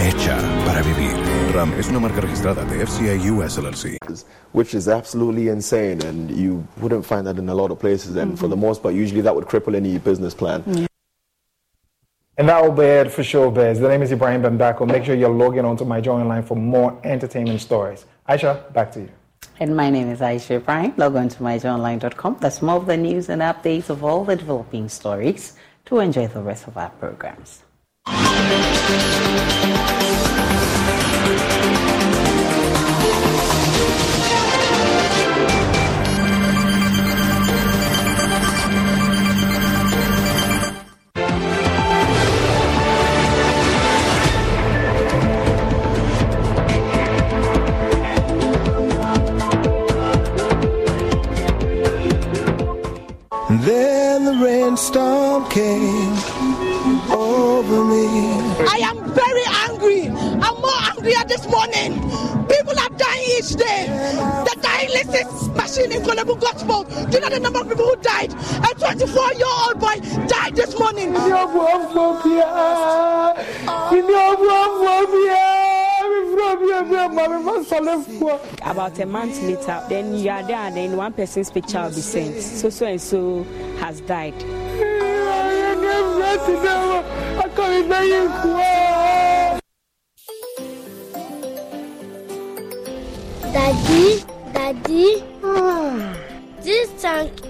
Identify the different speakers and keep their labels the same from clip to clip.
Speaker 1: Hecha para vivir. RAM es una marca registrada de FCI US LLC.
Speaker 2: which is absolutely insane, and you wouldn't find that in a lot of places. And for the mm-hmm. most part, usually that would cripple any business plan.
Speaker 3: And that will be it for Showbiz. The name is Ibrahim Bambako. Make sure you're logging onto myjoyonline for more entertainment stories. Aisha, back to you.
Speaker 4: And my name is Aisha Ibrahim. Log on to myjoyonline.com. That's more of the news and updates of all the developing stories to enjoy the rest of our programs.
Speaker 5: Música died? A 24 year old boy died this morning.
Speaker 6: About a month later, then you are there, and then one person's picture will be sent. So so and so has died.
Speaker 7: Daddy, Daddy, hmm. this tank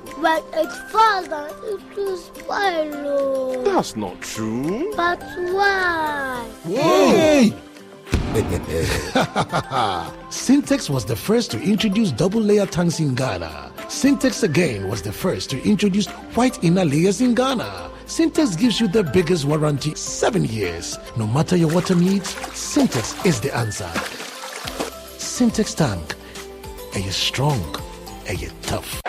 Speaker 7: When it falls down, it will spoil.
Speaker 8: That's not true.
Speaker 7: But why?
Speaker 9: Hey! Syntex was the first to introduce double layer tanks in Ghana. Syntex again was the first to introduce white inner layers in Ghana. Syntex gives you the biggest warranty, seven years. No matter your water needs, Syntex is the answer. Syntex tank. Are you strong? Are you tough?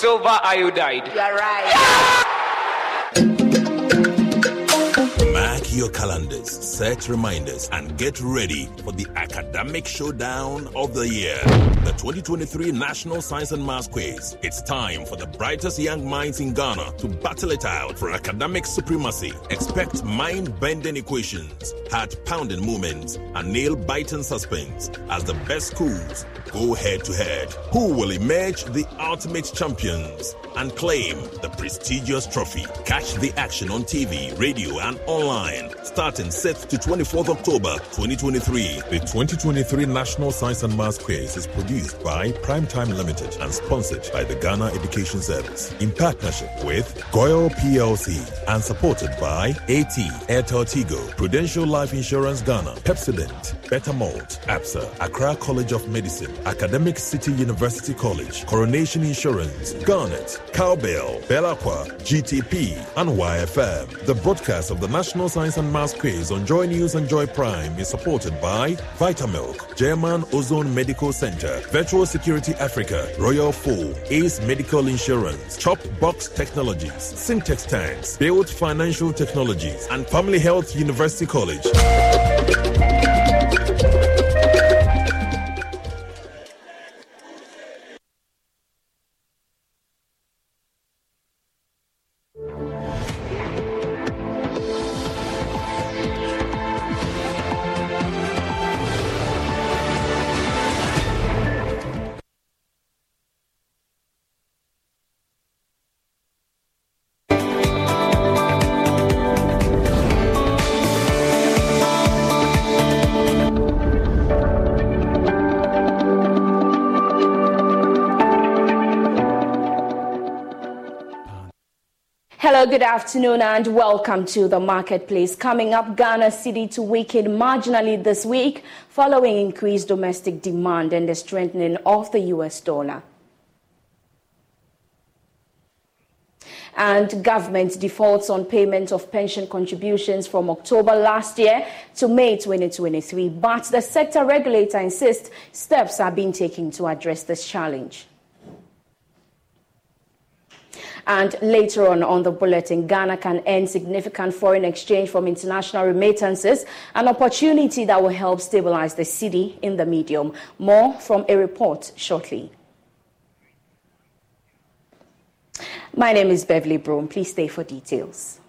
Speaker 10: Silver iodide.
Speaker 11: you are right. Ah!
Speaker 12: Mark your calendars, set reminders, and get ready for the academic showdown of the year. The 2023 National Science and Maths Quiz. It's time for the brightest young minds in Ghana to battle it out for academic supremacy. Expect mind bending equations, heart pounding moments, and nail biting suspense as the best schools go head to head. Who will emerge the ultimate champions and claim the prestigious trophy? Catch the action on TV, radio, and online starting 6th to 24th October 2023. The 2023 National Science and Maths Quiz is produced by Primetime Limited and sponsored by the Ghana Education Service in partnership with Goil PLC and supported by AT, Airtel Tigo, Prudential Life Insurance Ghana, Pepsodent, Betamalt, APSA, Accra College of Medicine, Academic City University College, Coronation Insurance, Garnet, Cowbell, Belacqua, GTP, and YFM. The broadcast of the National Science and Maths Quiz on Joy News and Joy Prime is supported by Vitamilk, German Ozone Medical Center, Virtual Security Africa, Royal Full, Ace Medical Insurance, Chop Box Technologies, Syntex Tanks, Build Financial Technologies, and Family Health University College.
Speaker 11: Good afternoon, and welcome to the marketplace. Coming up, Ghana cedi to weaken marginally this week following increased domestic demand and the strengthening of the US dollar. and government defaults on payment of pension contributions from October last year to May 2023. But the sector regulator insists steps are being taken to address this challenge. And later on on the bulletin, Ghana can earn significant foreign exchange from international remittances, an opportunity that will help stabilize the cedi in the medium. More from a report shortly. My name is Beverly Broom. Please stay for details.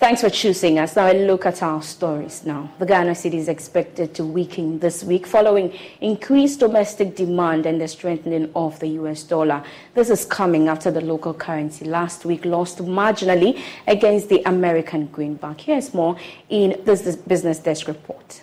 Speaker 11: Thanks for choosing us. Now, a look at our stories now. The Ghana cedi is expected to weaken this week following increased domestic demand and the strengthening of the US dollar. This is coming after the local currency last week lost marginally against the American greenback. Here's more in this Business Desk report.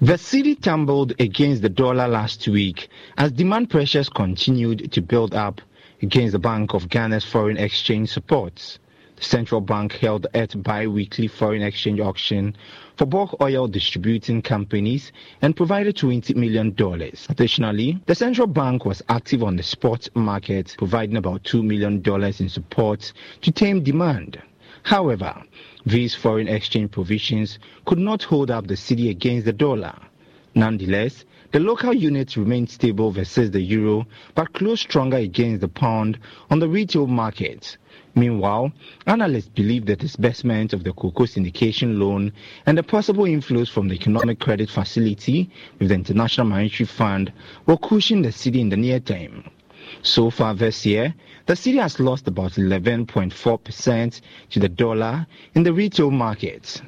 Speaker 13: The cedi tumbled against the dollar last week as demand pressures continued to build up against the Bank of Ghana's foreign exchange supports central bank held at bi-weekly foreign exchange auction for bulk oil distributing companies and provided $20 million. Additionally, the central bank was active on the spot market, providing about $2 million in support to tame demand. However, these foreign exchange provisions could not hold up the cedi against the dollar. Nonetheless, the local unit remained stable versus the euro but closed stronger against the pound on the retail market. Meanwhile, analysts believe the disbursement of the cocoa syndication loan and the possible inflows from the economic credit facility with the International Monetary Fund will cushion the cedi in the near term. So far this year, the cedi has lost about 11.4% to the dollar in the retail market.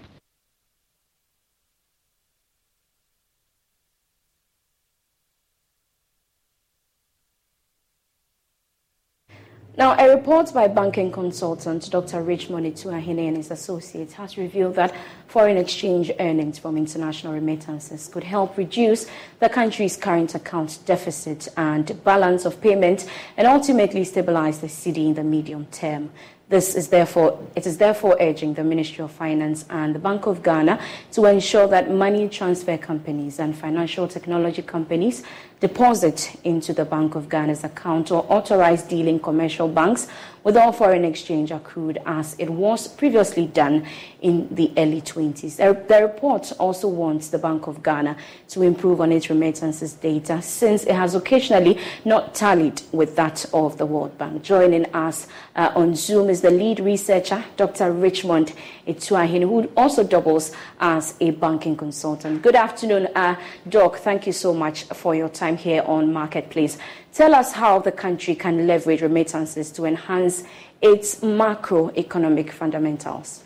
Speaker 11: Now, a report by banking consultant Dr. Richmond Atuahene and his associates has revealed that foreign exchange earnings from international remittances could help reduce the country's current account deficit and balance of payment and ultimately stabilize the cedi in the medium term. This is therefore, it is therefore urging the Ministry of Finance and the Bank of Ghana to ensure that money transfer companies and financial technology companies deposit into the Bank of Ghana's account or authorize dealing commercial banks with all foreign exchange accrued as it was previously done in the early 20s. The report also wants the Bank of Ghana to improve on its remittances data since it has occasionally not tallied with that of the World Bank. Joining us uh, on Zoom is the lead researcher, Dr. Richmond Atuahene, who also doubles as a banking consultant. Good afternoon, uh, Doc. Thank you so much for your time here on Marketplace. Tell us how the country can leverage remittances to enhance its macroeconomic fundamentals.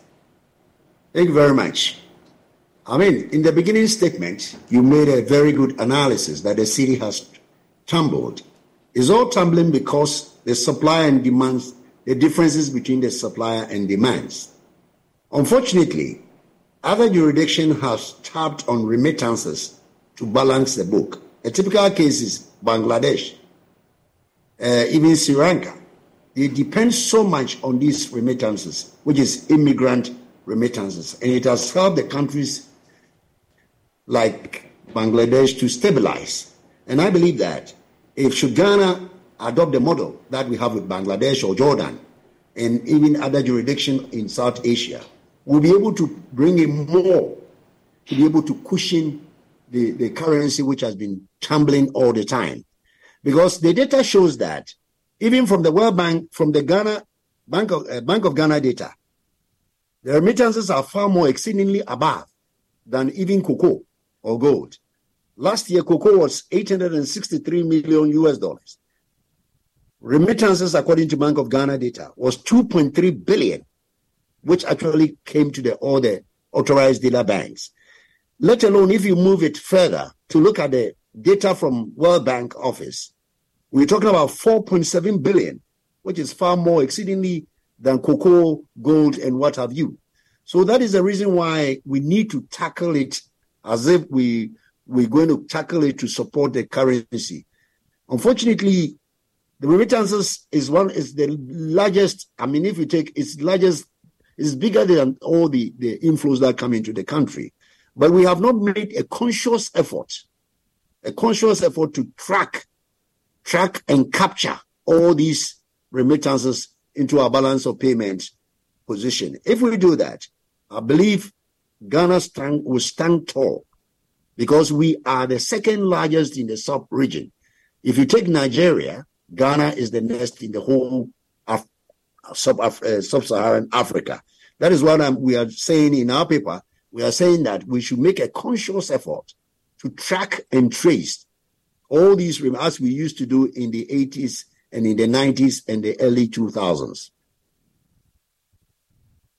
Speaker 14: Thank you very much. I mean, in the beginning statement, you made a very good analysis that the cedi has tumbled. It's all tumbling because the supply and demand, the differences between the supplier and demands. Unfortunately, other jurisdictions have tapped on remittances to balance the book. A typical case is Bangladesh, uh, even Sri Lanka. They depend so much on these remittances, which is immigrant remittances, and it has helped the countries like Bangladesh to stabilize. And I believe that if should Ghana adopt the model that we have with Bangladesh or Jordan, and even other jurisdictions in South Asia, we'll be able to bring in more to be able to cushion the, the currency which has been tumbling all the time. Because the data shows that even from the World Bank, from the Ghana Bank of, uh, Bank of Ghana data, the remittances are far more exceedingly above than even cocoa or gold. Last year, cocoa was 863 million US dollars. Remittances, according to Bank of Ghana data, was 2.3 billion, which actually came to the all the authorized dealer banks. Let alone if you move it further to look at the data from World Bank office, we're talking about 4.7 billion, which is far more exceedingly than cocoa, gold, and what have you. So that is the reason why we need to tackle it as if we we're going to tackle it to support the currency. Unfortunately, the remittances is one is the largest. I mean, if you take its largest, it's bigger than all the the inflows that come into the country. But we have not made a conscious effort, a conscious effort to track, track and capture all these remittances into our balance of payment position. If we do that, I believe Ghana stand, will stand tall because we are the second largest in the sub region. If you take Nigeria, Ghana is the next in the whole Af- sub uh, sub-Saharan Africa. That is what I'm, we are saying in our paper. We are saying that we should make a conscious effort to track and trace all these as we used to do in the 80s and in the 90s and the early 2000s.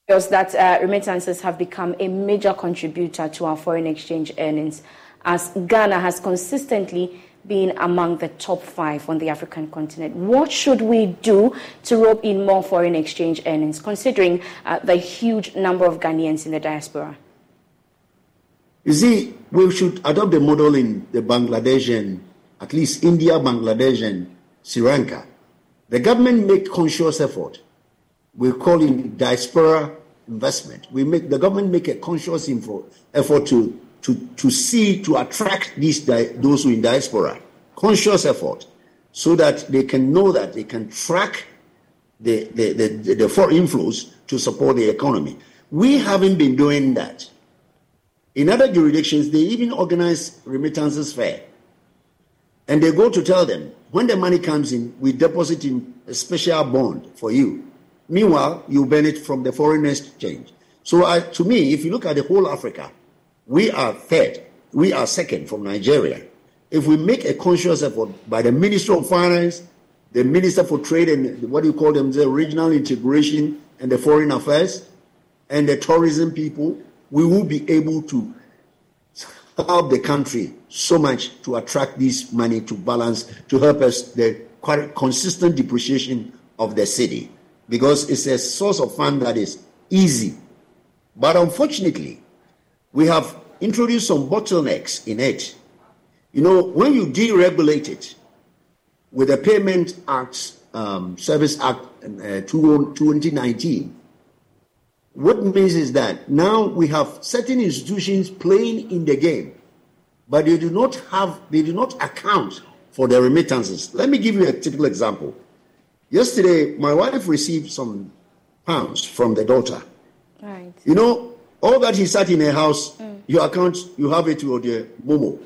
Speaker 11: Because That uh, remittances have become a major contributor to our foreign exchange earnings, as Ghana has consistently been among the top five on the African continent. What should we do to rope in more foreign exchange earnings, considering uh, the huge number of Ghanaians in the diaspora?
Speaker 14: You see, we should adopt the model in the Bangladesh at least India, Bangladesh, and Sri Lanka. The government make conscious effort. We call it diaspora investment. We make the government make a conscious effort to to, to see, to attract these those who in diaspora, conscious effort, so that they can know that they can track the, the, the, the foreign inflows to support the economy. We haven't been doing that. In other jurisdictions, they even organize remittances fair. And they go to tell them, when the money comes in, we deposit in a special bond for you. Meanwhile, you benefit from the foreign exchange. So, uh, to me, if you look at the whole Africa, we are third, we are second from Nigeria. If we make a conscious effort by the Minister of Finance, the Minister for Trade and what do you call them, the regional integration and the foreign affairs, and the tourism people, we will be able to help the country so much to attract this money to balance, to help us the consistent depreciation of the cedi. Because it's a source of fund that is easy. But unfortunately, we have introduced some bottlenecks in it. You know, when you deregulate it with the Payment Act, um, Service Act uh, 2019, what means is that now we have certain institutions playing in the game, but they do not have, they do not account for their remittances. Let me give you a typical example. Yesterday, my wife received some pounds from the daughter.
Speaker 11: Right.
Speaker 14: You know, all that he sat in a house, mm. your account, you have it with your Momo.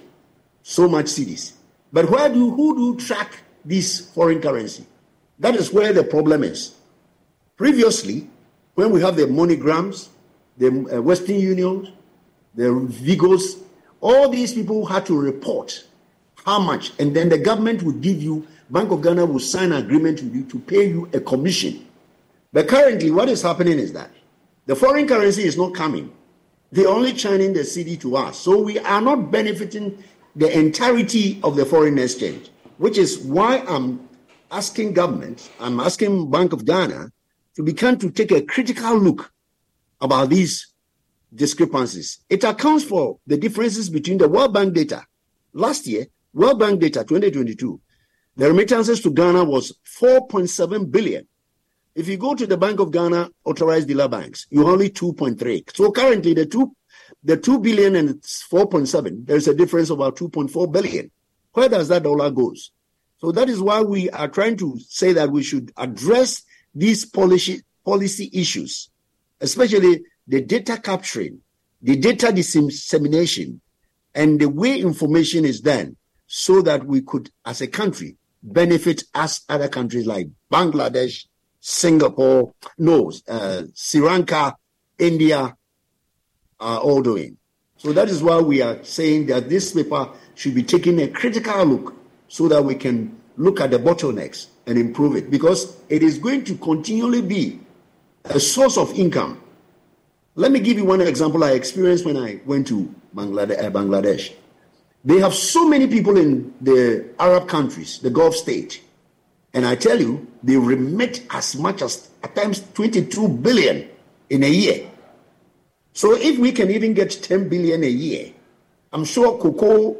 Speaker 14: So much cedis. But where do who do track this foreign currency? That is where the problem is. Previously, when we have the MoneyGrams, the uh, Western Union, the Vigos, all these people had to report how much, and then the government would give you, Bank of Ghana will sign an agreement with you to pay you a commission. But currently, what is happening is that the foreign currency is not coming. They're only churning the cedi to us. So we are not benefiting the entirety of the foreign exchange, which is why I'm asking government, I'm asking Bank of Ghana to begin to take a critical look about these discrepancies. It accounts for the differences between the World Bank data. Last year, World Bank data 2022, the remittances to Ghana was 4.7 billion. If you go to the Bank of Ghana authorized dealer banks, you only 2.3. So currently the two the 2 billion and 4.7, there's a difference of about 2.4 billion. Where does that dollar goes? So that is why we are trying to say that we should address these policy policy issues, especially the data capturing, the data dissemination, and the way information is done so that we could, as a country, benefit as other countries like Bangladesh, Singapore, no, uh, Sri Lanka, India are all doing. So that is why we are saying that this paper should be taking a critical look so that we can look at the bottlenecks and improve it because it is going to continually be a source of income. Let me give you one example I experienced when I went to Bangladesh. Uh, They have so many people in the Arab countries, the Gulf state, and I tell you, they remit as much as at times 22 billion in a year. So if we can even get 10 billion a year, I'm sure cocoa,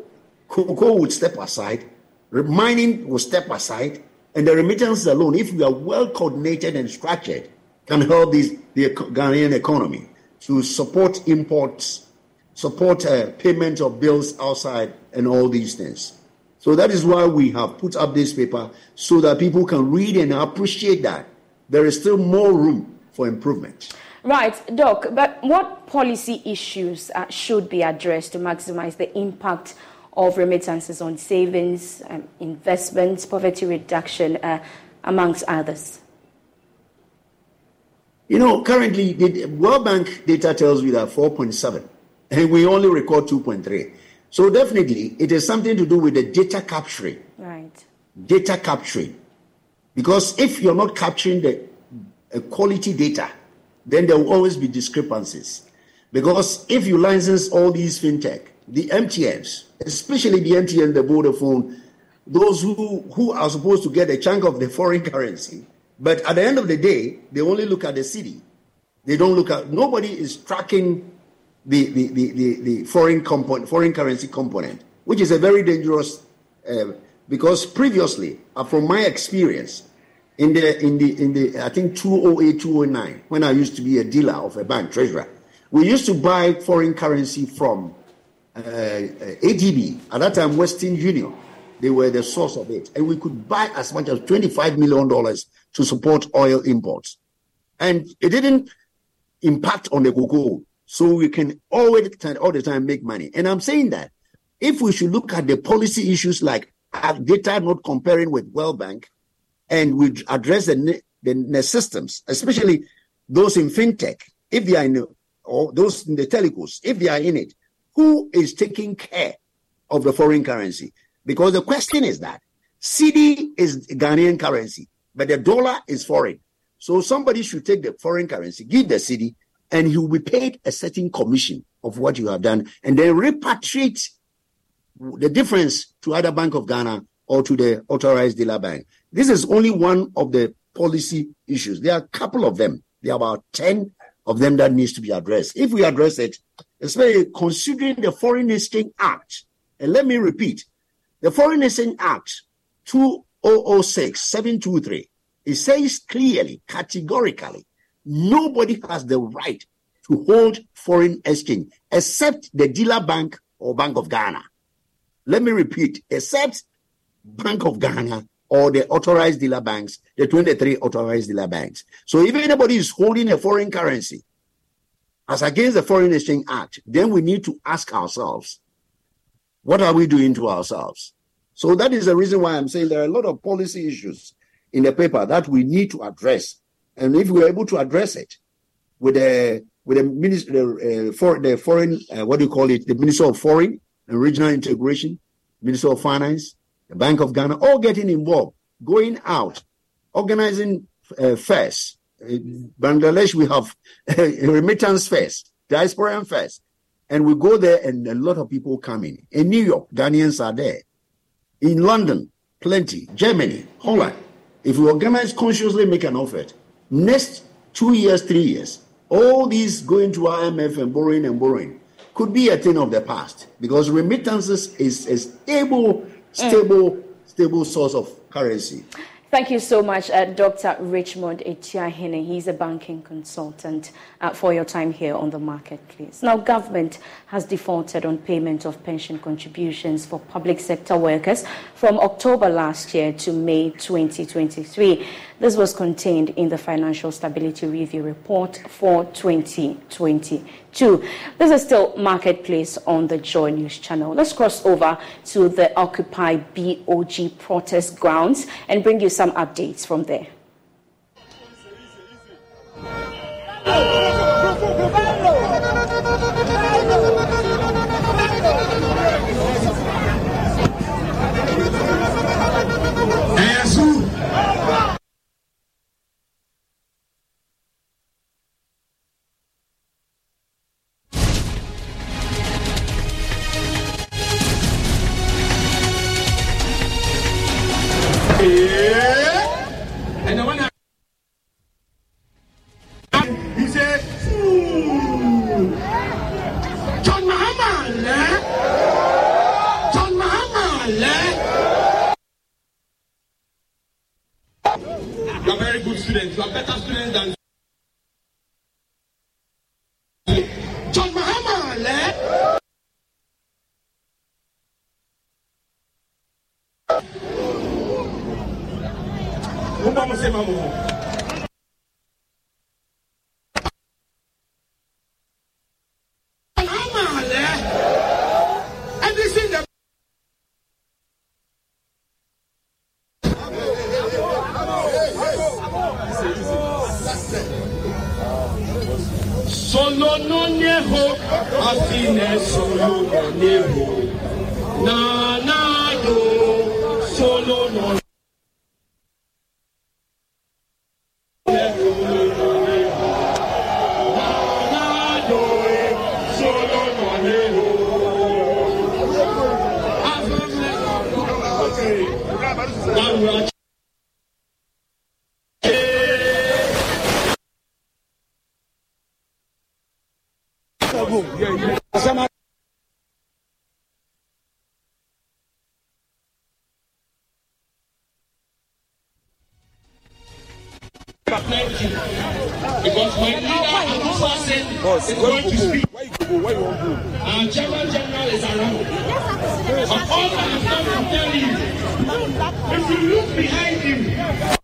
Speaker 14: cocoa would step aside, mining will step aside, and the remittances alone, if we are well coordinated and structured, can help these, the Ghanaian economy to support imports, support uh, payment of bills outside, and all these things. So that is why we have put up this paper so that people can read and appreciate that there is still more room for improvement.
Speaker 11: Right, Doc, but what policy issues uh, should be addressed to maximize the impact of remittances on savings, um, investments, poverty reduction, uh, amongst others?
Speaker 14: You know, currently, the World Bank data tells me that 4.7, and we only record 2.3. So, definitely, it has something to do with the data capturing.
Speaker 11: Right.
Speaker 14: Data capturing. Because if you're not capturing the uh, quality data, then there will always be discrepancies. Because if you license all these fintech, the MTNs, especially the MTN, the Vodafone, those who, who are supposed to get a chunk of the foreign currency, but at the end of the day, they only look at the cedi. They don't look at, nobody is tracking the, the, the, the, the foreign, component, foreign currency component, which is a very dangerous, uh, because previously, uh, from my experience, in the in the in the I think 208 209 when I used to be a dealer of a bank treasurer we used to buy foreign currency from Uh, ADB at that time Western Union they were the source of it. And we could buy as much as 25 million dollars to support oil imports. And it didn't impact on the cocoa. So we can always all the time make money. And I'm saying that if we should look at the policy issues like data not comparing with World Bank and we address the, the, the systems, especially those in fintech, if they are in, or those in the telecos, if they are in it, who is taking care of the foreign currency? Because the question is that cedi is Ghanaian currency, but the dollar is foreign. So somebody should take the foreign currency, give the cedi, and he will be paid a certain commission of what you have done, and then repatriate the difference to either Bank of Ghana or to the authorized dealer bank. This is only one of the policy issues. There are a couple of them. There are about 10 of them that needs to be addressed. If we address it, especially considering the Foreign Exchange Act, and let me repeat, the Foreign Exchange Act 2006 723, it says clearly, categorically, nobody has the right to hold foreign exchange except the dealer bank or Bank of Ghana. Let me repeat, except Bank of Ghana or the authorized dealer banks, the 23 authorized dealer banks. So if anybody is holding a foreign currency as against the Foreign Exchange Act, then we need to ask ourselves, what are we doing to ourselves? So that is the reason why I'm saying there are a lot of policy issues in the paper that we need to address. And if we're able to address it with the with the minister uh, for the foreign uh, what do you call it the minister of foreign and regional integration minister of finance the Bank of Ghana, all getting involved, going out, organizing uh, fairs. In Bangladesh, we have remittance first, diaspora first. And we go there and a lot of people come in. In New York, Ghanaians are there. In London, plenty. Germany, Holland. If we organize consciously, make an effort, next two years, three years, all these going to IMF and borrowing and borrowing could be a thing of the past because remittances is a stable, stable, mm. stable source of currency.
Speaker 11: Thank you so much, uh, Dr. Richmond Atuahene. He's a banking consultant uh, for your time here on the marketplace. Now, government has defaulted on payment of pension contributions for public sector workers from October last year to May 2023. This was contained in the Financial Stability Review Report for 2022. This is still Marketplace on the Joy News channel. Let's cross over to the Occupy BOG protest grounds and bring you some updates from there.
Speaker 15: You are very good students. You are better students than. John Mahama led. Vamos, vamos, vamos. go. Yeah, yeah. Because my leader, Anusa said, is going to speak. Our general general is around. Of all that I'm going to tell if you look behind him,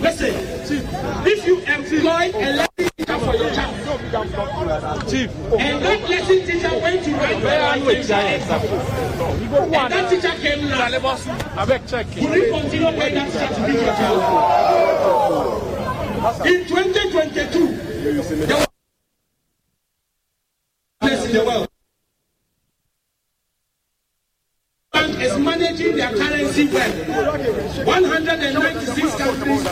Speaker 15: Listen, if you employ a lesson teacher for your child, Chief. and that lesson teacher went to write a language and that teacher came last. will you continue paying that teacher to teach your child? In 2022, there was in the world. Bank is managing their currency well. One 196 countries.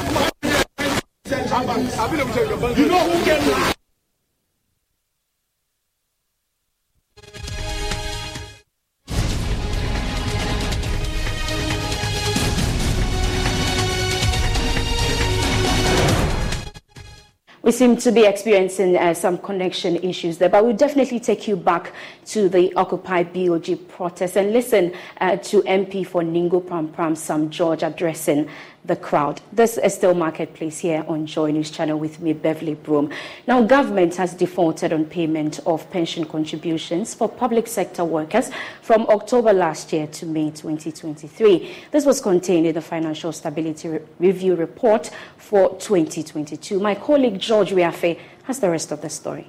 Speaker 15: You know who came
Speaker 11: We seem to be experiencing uh, some connection issues there, but we'll definitely take you back to the Occupy BOG protest. And listen uh, to MP for Ningo Prampram Sam George addressing the crowd. This is still Marketplace here on Joy News Channel with me, Beverly Broom. Now, government has defaulted on payment of pension contributions for public sector workers from October last year to May 2023. This was contained in the Financial Stability Re- Review Report for 2022. My colleague George Riafe has the rest of the story.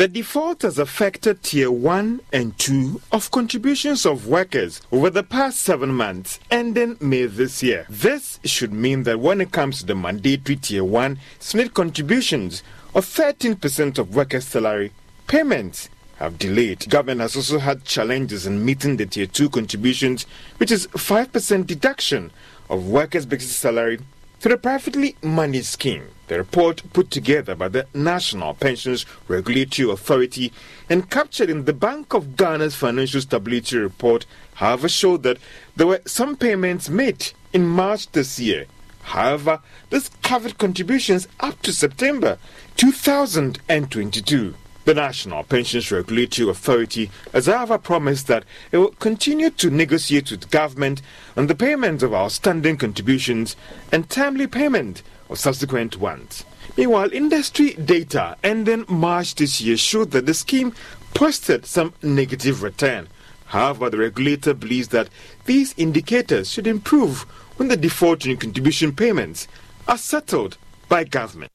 Speaker 16: The default has affected Tier 1 and 2 of contributions of workers over the past seven months, ending May this year. This should mean that when it comes to the mandatory Tier 1 SSNIT contributions of 13% of workers' salary, payments have delayed. Government has also had challenges in meeting the Tier 2 contributions, which is 5% deduction of workers' basic salary through the privately managed scheme. The report put together by the National Pensions Regulatory Authority and captured in the Bank of Ghana's Financial Stability Report, however, showed that there were some payments made in March this year. However, this covered contributions up to September 2022. The National Pensions Regulatory Authority has however promised that it will continue to negotiate with government on the payment of outstanding contributions and timely payment of subsequent ones. Meanwhile, industry data ending March this year showed that the scheme posted some negative return. However, the regulator believes that these indicators should improve when the default in contribution payments are settled by government.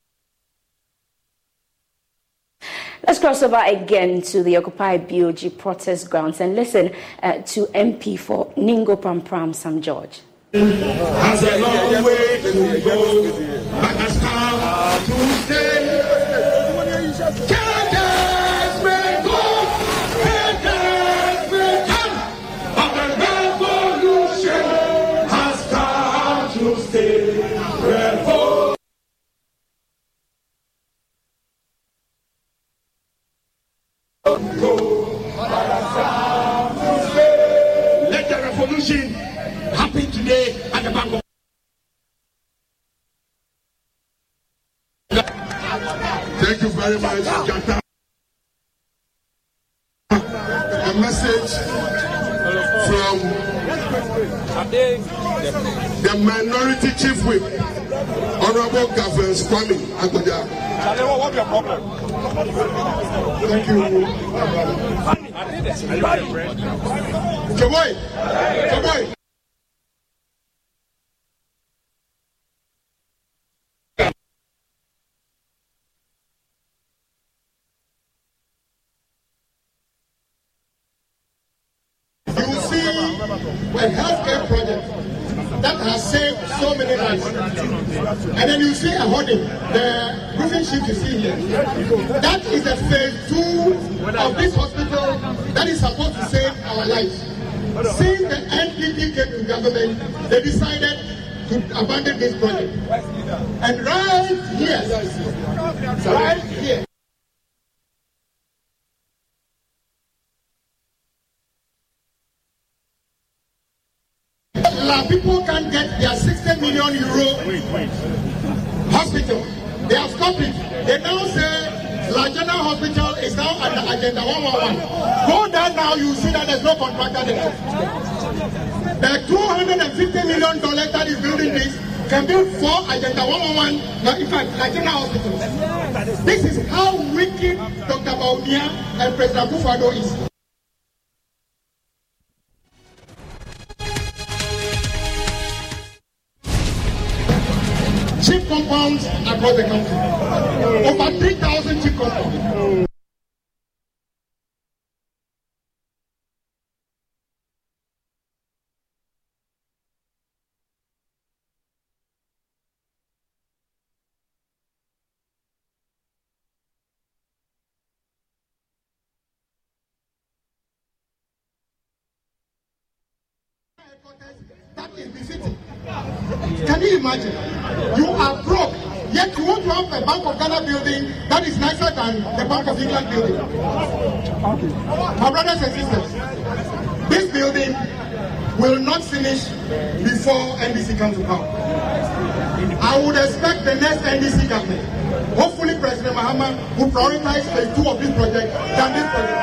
Speaker 11: Let's cross over again to the Occupy BOG protest grounds and listen uh, to MP for Ningo Prampram Sam George.
Speaker 17: Has a long way to go, has come Much, Janta. A message from the minority chief whip, Honorable Governor Kwame problem? Thank you. Kaboy, Kaboy. You see here. That is the phase two of this hospital that is supposed to save our lives. Since the NPP came to government, they decided to abandon this project. And right here, right here, Agenda 111, now in fact, La General Hospital. This is how wicked Dr. Baumia and President Kufado is. cheap compounds across the country. Over 3,000 cheap compounds. That is the city. Can you imagine? You are broke, yet you want to have a Bank of Ghana building that is nicer than the Bank of England building. My brothers and sisters, this building will not finish before NDC comes to power. I would expect the next NDC government, hopefully President Mahama, will prioritize phase two of this project than this project.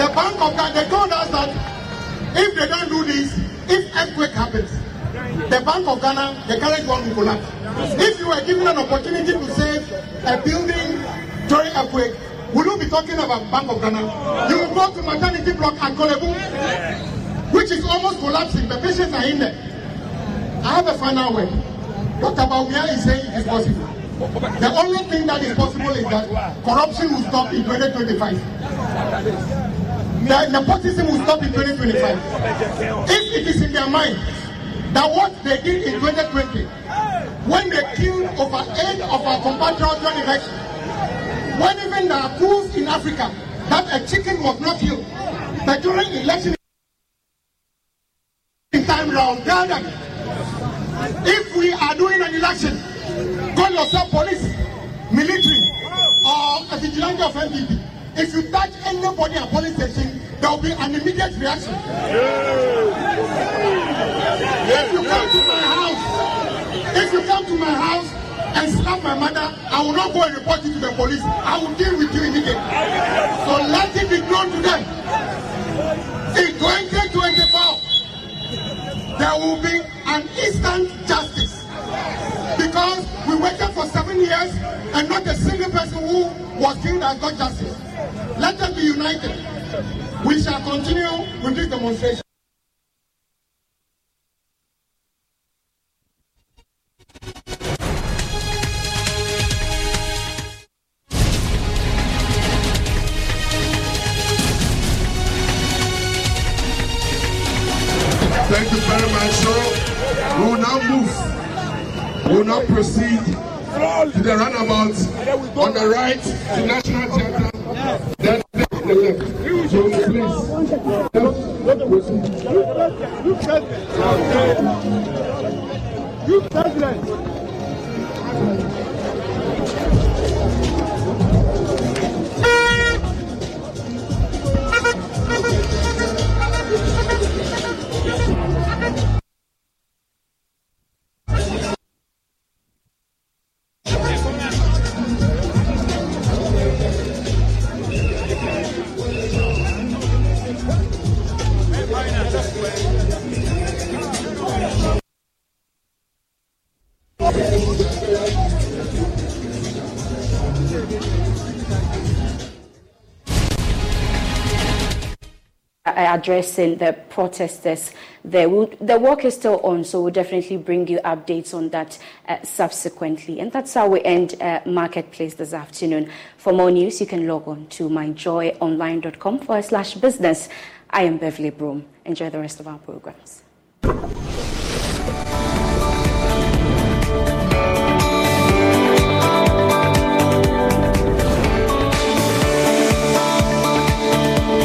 Speaker 17: The Bank of Ghana, they told us that if they don't do this, if earthquake happens, the Bank of Ghana, the current one will collapse. If you were given an opportunity to save a building during earthquake, will you be talking about Bank of Ghana? You will go to maternity block at Kolebu, which is almost collapsing. The patients are in there. I have a final word. Dr. Baumia is saying it's possible. The only thing that is possible is that corruption will stop in 2025. The nepotism will stop in 2025. If it is in their mind that what they did in 2020, when they killed over eight of our compatriots during election, when even there are proofs in Africa that a chicken was not killed, but during election time round, tell if we are doing an election, call yourself police, military, or a vigilante of NDP. If you touch anybody at police station, there will be an immediate reaction. If you come to my house, if you come to my house and slap my mother, I will not go and report it to the police. I will deal with you immediately. So let it be known to them. In 2024, there will be an instant justice. Because we waited for seven years and not a single person who was killed has got justice. Let us be united. We shall continue with this demonstration.
Speaker 18: Thank you very much. So we will now move. We will now proceed to the runabout on the right
Speaker 11: addressing the protesters there. We'll, the work is still on, so we'll definitely bring you updates on that uh, subsequently. And that's how we end uh, Marketplace this afternoon. For more news, you can log on to myjoyonline.com forward slash business. I am Beverly Broom. Enjoy the rest of our programs.